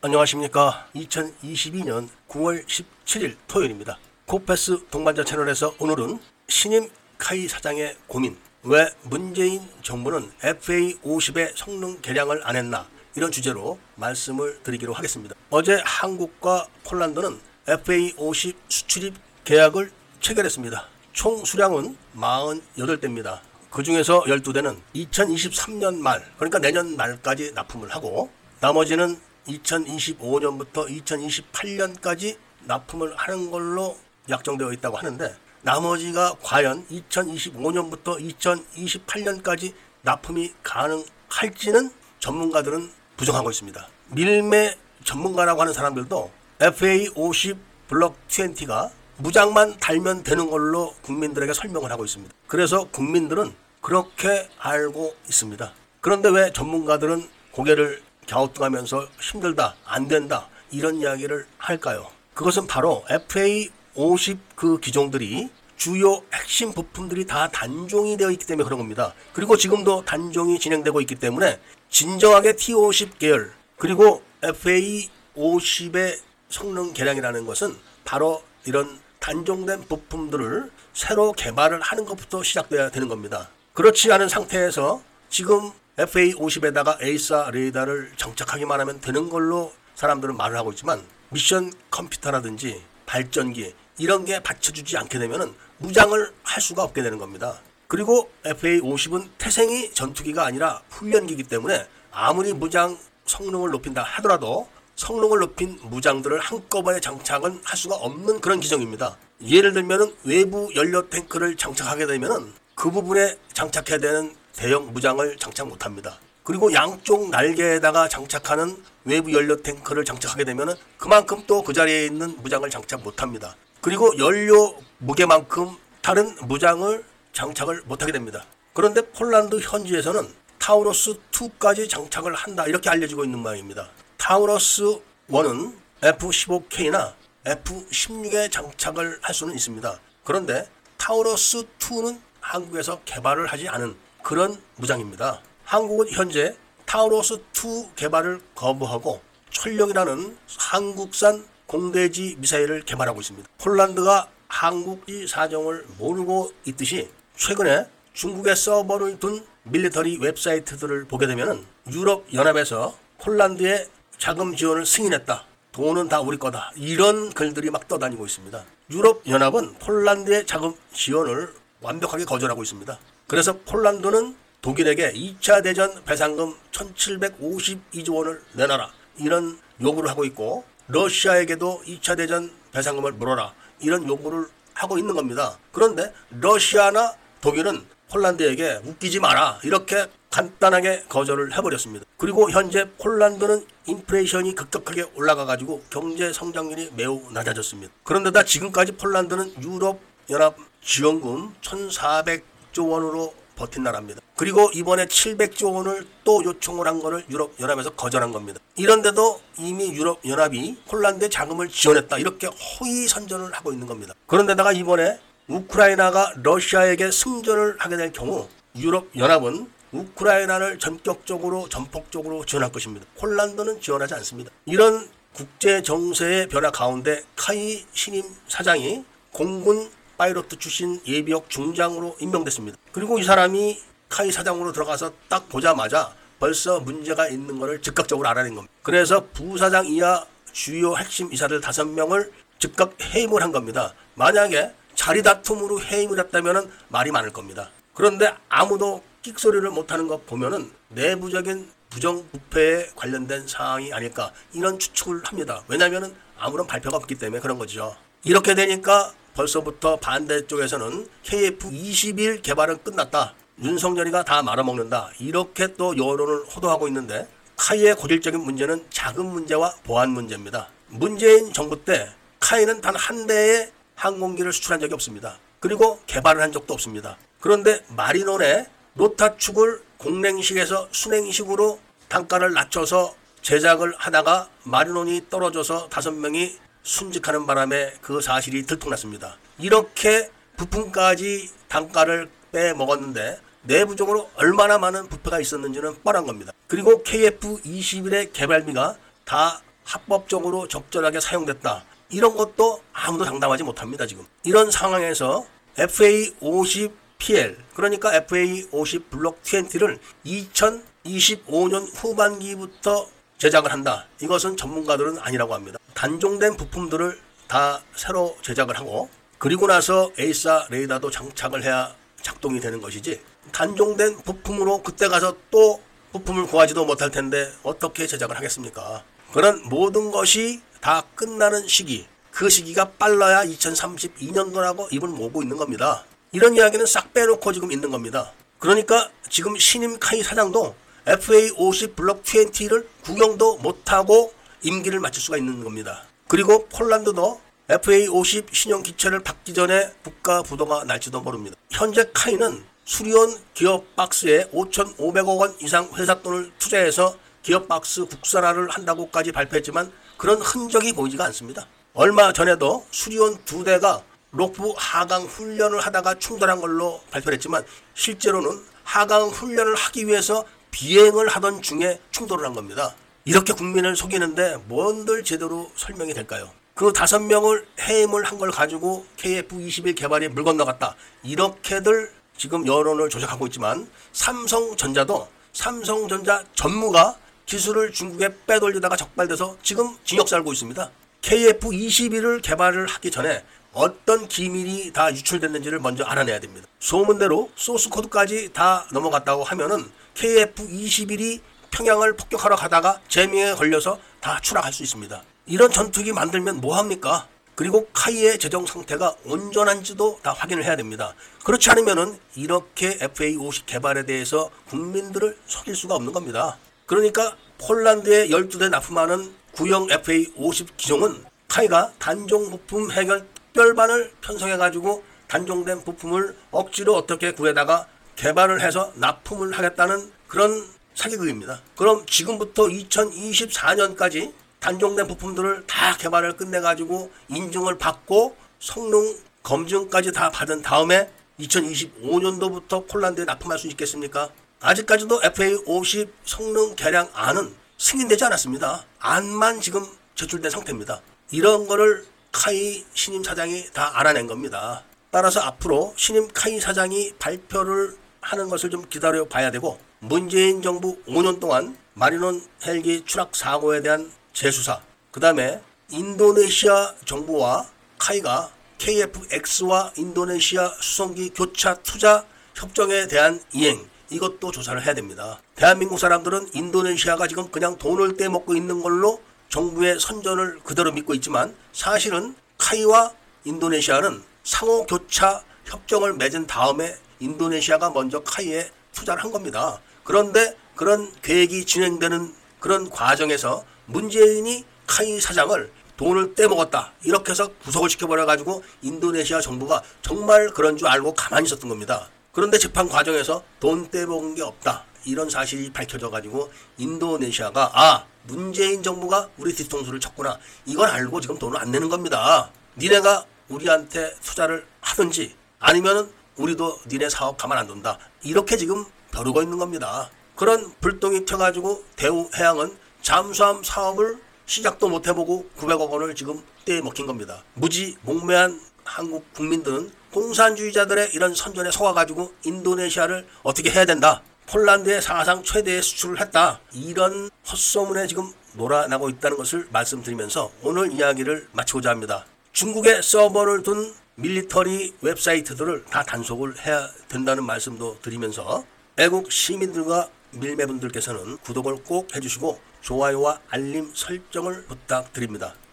안녕하십니까. 2022년 9월 17일 토요일입니다. 코패스 동반자 채널에서 오늘은 신임 카이 사장의 고민. 왜 문재인 정부는 FA50의 성능 개량을 안 했나? 이런 주제로 말씀을 드리기로 하겠습니다. 어제 한국과 폴란드는 FA50 수출입 계약을 체결했습니다. 총 수량은 48대입니다. 그 중에서 12대는 2023년 말, 그러니까 내년 말까지 납품을 하고, 나머지는 2025년부터 2028년까지 납품을 하는 걸로 약정되어 있다고 하는데, 나머지가 과연 2025년부터 2028년까지 납품이 가능할지는 전문가들은 부정하고 있습니다. 밀매 전문가라고 하는 사람들도 FA50 블록 20가 무장만 달면 되는 걸로 국민들에게 설명을 하고 있습니다. 그래서 국민들은 그렇게 알고 있습니다. 그런데 왜 전문가들은 고개를 갸우뚱하면서 힘들다, 안 된다, 이런 이야기를 할까요? 그것은 바로 FA50 그 기종들이 주요 핵심 부품들이 다 단종이 되어 있기 때문에 그런 겁니다. 그리고 지금도 단종이 진행되고 있기 때문에 진정하게 T50 계열 그리고 FA50의 성능 개량이라는 것은 바로 이런 단종된 부품들을 새로 개발을 하는 것부터 시작돼야 되는 겁니다. 그렇지 않은 상태에서 지금 FA50에다가 AESA 레이더를 장착하기만 하면 되는 걸로 사람들은 말을 하고 있지만 미션 컴퓨터라든지 발전기 이런 게 받쳐주지 않게 되면 무장을 할 수가 없게 되는 겁니다. 그리고 FA50은 태생이 전투기가 아니라 훈련기이기 때문에 아무리 무장 성능을 높인다 하더라도 성능을 높인 무장들을 한꺼번에 장착은 할 수가 없는 그런 기종입니다. 예를 들면 외부 연료 탱크를 장착하게 되면 그 부분에 장착해야 되는 대형 무장을 장착 못합니다. 그리고 양쪽 날개에다가 장착하는 외부 연료 탱크를 장착하게 되면 그만큼 또 그 자리에 있는 무장을 장착 못합니다. 그리고 연료 무게만큼 다른 무장을 장착을 못하게 됩니다. 그런데 폴란드 현지에서는 타우러스 2까지 장착을 한다 이렇게 알려지고 있는 모양입니다. 타우러스 1은 F15K나 F16에 장착을 할 수는 있습니다. 그런데 타우러스 2는 한국에서 개발을 하지 않은 그런 무장입니다. 한국은 현재 타우러스 2 개발을 거부하고 철령이라는 한국산 공대지 미사일을 개발하고 있습니다. 폴란드가 한국이 사정을 모르고 있듯이 최근에 중국의 서버를 둔 밀리터리 웹사이트들을 보게 되면 유럽 연합에서 폴란드에 자금 지원을 승인했다. 돈은 다 우리 거다. 이런 글들이 막 떠다니고 있습니다. 유럽 연합은 폴란드의 자금 지원을 완벽하게 거절하고 있습니다. 그래서 폴란드는 독일에게 2차 대전 배상금 1752조 원을 내놔라. 이런 요구를 하고 있고 러시아에게도 2차 대전 배상금을 물어라. 이런 요구를 하고 있는 겁니다. 그런데 러시아나 독일은 폴란드에게 웃기지 마라. 이렇게 간단하게 거절을 해버렸습니다. 그리고 현재 폴란드는 인플레이션이 급격하게 올라가 가지고 경제 성장률이 매우 낮아졌습니다. 그런데다 지금까지 폴란드는 유럽 연합 지원금 1,400 조 원으로 버틴 나라입니다. 그리고 이번에 700조 원을 또 요청을 한 거를 유럽 연합에서 거절한 겁니다. 이런데도 이미 유럽 연합이 폴란드에 자금을 지원했다 이렇게 허위 선전을 하고 있는 겁니다. 그런데다가 이번에 우크라이나가 러시아에게 승전을 하게 될 경우 유럽 연합은 우크라이나를 전격적으로 전폭적으로 지원할 것입니다. 폴란드는 지원하지 않습니다. 이런 국제 정세의 변화 가운데 카이 신임 사장이 공군 파이로트 출신 예비역 중장으로 임명됐습니다. 그리고 이 사람이 카이 사장으로 들어가서 딱 보자마자 벌써 문제가 있는 것을 즉각적으로 알아낸 겁니다. 그래서 부사장 이하 주요 핵심 이사들 다섯 명을 즉각 해임을 한 겁니다. 만약에 자리 다툼으로 해임을 했다면 말이 많을 겁니다. 그런데 아무도 끽소리를 못하는 것 보면은 내부적인 부정부패에 관련된 사항이 아닐까 이런 추측을 합니다. 왜냐하면 아무런 발표가 없기 때문에 그런 거죠. 이렇게 되니까 벌써부터 반대쪽에서는 KF-21 개발은 끝났다. 윤석열이가 다 말아먹는다. 이렇게 또 여론을 호도하고 있는데 카이의 고질적인 문제는 자금 문제와 보안 문제입니다. 문재인 정부 때 카이는 단 한 대의 항공기를 수출한 적이 없습니다. 그리고 개발을 한 적도 없습니다. 그런데 마리논의 로타축을 공랭식에서 순행식으로 단가를 낮춰서 제작을 하다가 마리논이 떨어져서 다섯 명이 순직하는 바람에 그 사실이 들통났습니다. 이렇게 부품까지 단가를 빼먹었는데 내부적으로 얼마나 많은 부패가 있었는지는 뻔한 겁니다. 그리고 KF-21의 개발비가 다 합법적으로 적절하게 사용됐다. 이런 것도 아무도 장담하지 못합니다, 지금. 이런 상황에서 FA50 PL, 그러니까 FA50 블록 20를 2025년 후반기부터 제작을 한다. 이것은 전문가들은 아니라고 합니다. 단종된 부품들을 다 새로 제작을 하고 그리고 나서 AESA 레이더도 장착을 해야 작동이 되는 것이지 단종된 부품으로 그때 가서 또 부품을 구하지도 못할 텐데 어떻게 제작을 하겠습니까? 그런 모든 것이 다 끝나는 시기 그 시기가 빨라야 2032년도라고 입을 모으고 있는 겁니다. 이런 이야기는 싹 빼놓고 지금 있는 겁니다. 그러니까 지금 신임 카이 사장도 FA50 블록 20를 구경도 못하고 임기를 마칠 수가 있는 겁니다. 그리고 폴란드도 FA50 신형 기체를 받기 전에 국가 부도가 날지도 모릅니다. 현재 카이는 수리온 기업 박스에 5,500억 원 이상 회사 돈을 투자해서 기업 박스 국산화를 한다고까지 발표했지만 그런 흔적이 보이지가 않습니다. 얼마 전에도 수리온 두 대가 로프 하강 훈련을 하다가 충돌한 걸로 발표했지만 실제로는 하강 훈련을 하기 위해서 비행을 하던 중에 충돌을 한 겁니다. 이렇게 국민을 속이는데 뭔들 제대로 설명이 될까요? 그 다섯 명을 해임을 한 걸 가지고 KF-21 개발이 물 건너갔다. 이렇게들 지금 여론을 조작하고 있지만 삼성전자도 삼성전자 전무가 기술을 중국에 빼돌리다가 적발돼서 지금 징역 살고 있습니다. KF-21을 개발을 하기 전에 어떤 기밀이 다 유출됐는지를 먼저 알아내야 됩니다. 소문대로 소스 코드까지 다 넘어갔다고 하면은 KF-21이 평양을 폭격하러 가다가 재미에 걸려서 다 추락할 수 있습니다. 이런 전투기 만들면 뭐합니까? 그리고 카이의 재정 상태가 온전한지도 다 확인을 해야 됩니다. 그렇지 않으면은 이렇게 FA50 개발에 대해서 국민들을 속일 수가 없는 겁니다. 그러니까 폴란드에 12대 납품하는 구형 FA50 기종은 카이가 단종 부품 해결 특별반을 편성해가지고 단종된 부품을 억지로 어떻게 구해다가 개발을 해서 납품을 하겠다는 그런 사기극입니다. 그럼 지금부터 2024년까지 단종된 부품들을 다 개발을 끝내가지고 인증을 받고 성능 검증까지 다 받은 다음에 2025년도부터 폴란드에 납품할 수 있겠습니까? 아직까지도 FA50 성능 개량 안은 승인되지 않았습니다. 안만 지금 제출된 상태입니다. 이런 거를 카이 신임 사장이 다 알아낸 겁니다. 따라서 앞으로 신임 카이 사장이 발표를 하는 것을 좀 기다려 봐야 되고 문재인 정부 5년 동안 마리논 헬기 추락 사고에 대한 재수사 그 다음에 인도네시아 정부와 카이가 KFX와 인도네시아 수송기 교차 투자 협정에 대한 이행 이것도 조사를 해야 됩니다. 대한민국 사람들은 인도네시아가 지금 그냥 돈을 떼먹고 있는 걸로 정부의 선전을 그대로 믿고 있지만 사실은 카이와 인도네시아는 상호 교차 협정을 맺은 다음에 인도네시아가 먼저 카이에 투자를 한 겁니다. 그런데 그런 계획이 진행되는 그런 과정에서 문재인이 카이 사장을 돈을 떼먹었다. 이렇게 해서 구속을 시켜버려가지고 인도네시아 정부가 정말 그런 줄 알고 가만히 있었던 겁니다. 그런데 재판 과정에서 돈 떼먹은 게 없다. 이런 사실이 밝혀져가지고 인도네시아가 아 문재인 정부가 우리 뒤통수를 쳤구나. 이걸 알고 지금 돈을 안 내는 겁니다. 니네가 우리한테 투자를 하든지 아니면은 우리도 니네 사업 가만 안 둔다. 이렇게 지금 벼르고 있는 겁니다. 그런 불똥이 튀어가지고 대우해양은 잠수함 사업을 시작도 못 해보고 900억 원을 지금 떼먹힌 겁니다. 무지 목매한 한국 국민들은 공산주의자들의 이런 선전에 속아가지고 인도네시아를 어떻게 해야 된다. 폴란드에 사상 최대의 수출을 했다. 이런 헛소문에 지금 놀아나고 있다는 것을 말씀드리면서 오늘 이야기를 마치고자 합니다. 중국에 서버를 둔 밀리터리 웹사이트들을 다 단속을 해야 된다는 말씀도 드리면서 애국 시민들과 밀매분들께서는 구독을 꼭 해주시고 좋아요와 알림 설정을 부탁드립니다.